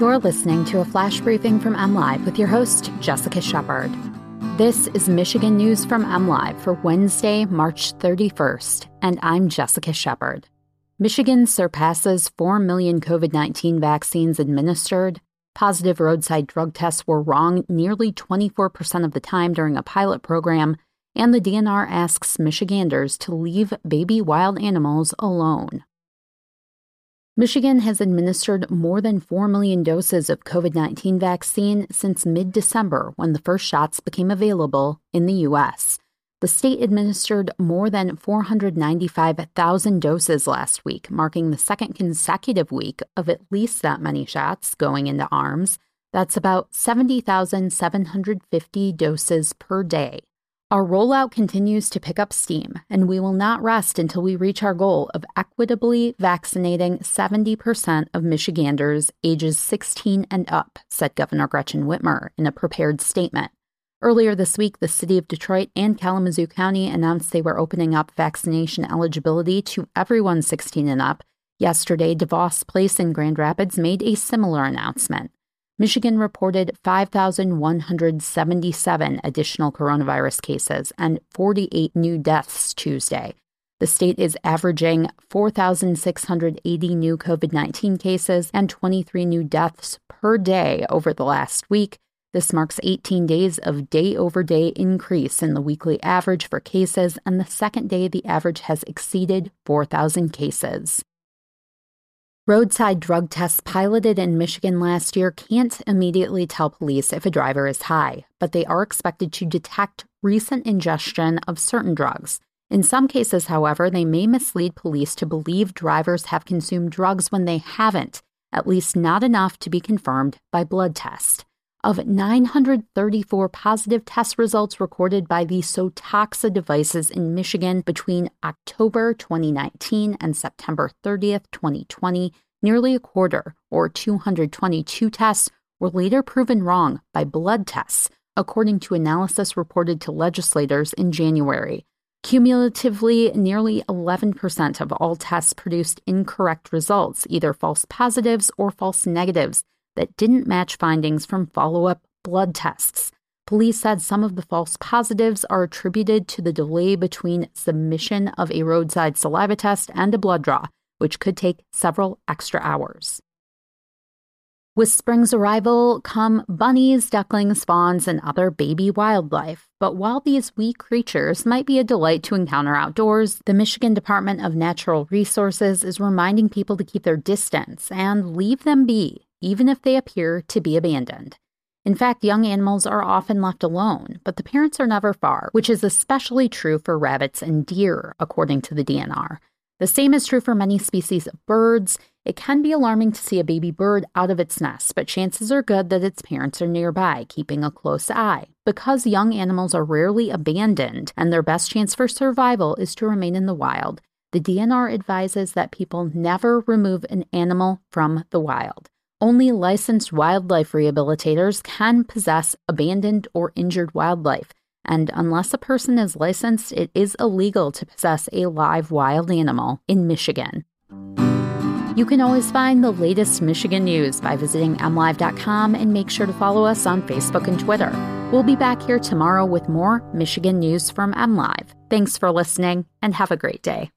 You're listening to a flash briefing from MLive with your host, Jessica Shepard. This is Michigan News from MLive for Wednesday, March 31st, and I'm Jessica Shepard. Michigan surpasses 4 million COVID 19 vaccines administered. Positive roadside drug tests were wrong nearly 24% of the time during a pilot program, and the DNR asks Michiganders to leave baby wild animals alone. Michigan has administered more than 4 million doses of COVID 19 vaccine since mid December when the first shots became available in the U.S. The state administered more than 495,000 doses last week, marking the second consecutive week of at least that many shots going into arms. That's about 70,750 doses per day. Our rollout continues to pick up steam, and we will not rest until we reach our goal of equitably vaccinating 70% of Michiganders ages 16 and up, said Governor Gretchen Whitmer in a prepared statement. Earlier this week, the city of Detroit and Kalamazoo County announced they were opening up vaccination eligibility to everyone 16 and up. Yesterday, DeVos Place in Grand Rapids made a similar announcement. Michigan reported 5,177 additional coronavirus cases and 48 new deaths Tuesday. The state is averaging 4,680 new COVID 19 cases and 23 new deaths per day over the last week. This marks 18 days of day over day increase in the weekly average for cases, and the second day the average has exceeded 4,000 cases. Roadside drug tests piloted in Michigan last year can't immediately tell police if a driver is high, but they are expected to detect recent ingestion of certain drugs. In some cases, however, they may mislead police to believe drivers have consumed drugs when they haven't, at least not enough to be confirmed by blood test. Of 934 positive test results recorded by the Sotoxa devices in Michigan between October 2019 and September 30th, 2020, nearly a quarter, or 222 tests, were later proven wrong by blood tests, according to analysis reported to legislators in January. Cumulatively, nearly 11% of all tests produced incorrect results, either false positives or false negatives, that didn't match findings from follow up blood tests. Police said some of the false positives are attributed to the delay between submission of a roadside saliva test and a blood draw, which could take several extra hours. With spring's arrival come bunnies, ducklings, fawns, and other baby wildlife. But while these wee creatures might be a delight to encounter outdoors, the Michigan Department of Natural Resources is reminding people to keep their distance and leave them be, even if they appear to be abandoned. In fact, young animals are often left alone, but the parents are never far, which is especially true for rabbits and deer, according to the DNR. The same is true for many species of birds. It can be alarming to see a baby bird out of its nest, but chances are good that its parents are nearby, keeping a close eye. Because young animals are rarely abandoned and their best chance for survival is to remain in the wild, the DNR advises that people never remove an animal from the wild. Only licensed wildlife rehabilitators can possess abandoned or injured wildlife, and unless a person is licensed, it is illegal to possess a live wild animal in Michigan. You can always find the latest Michigan news by visiting mlive.com and make sure to follow us on Facebook and Twitter. We'll be back here tomorrow with more Michigan news from MLive. Thanks for listening and have a great day.